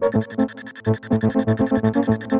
ハハハハ。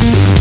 Thank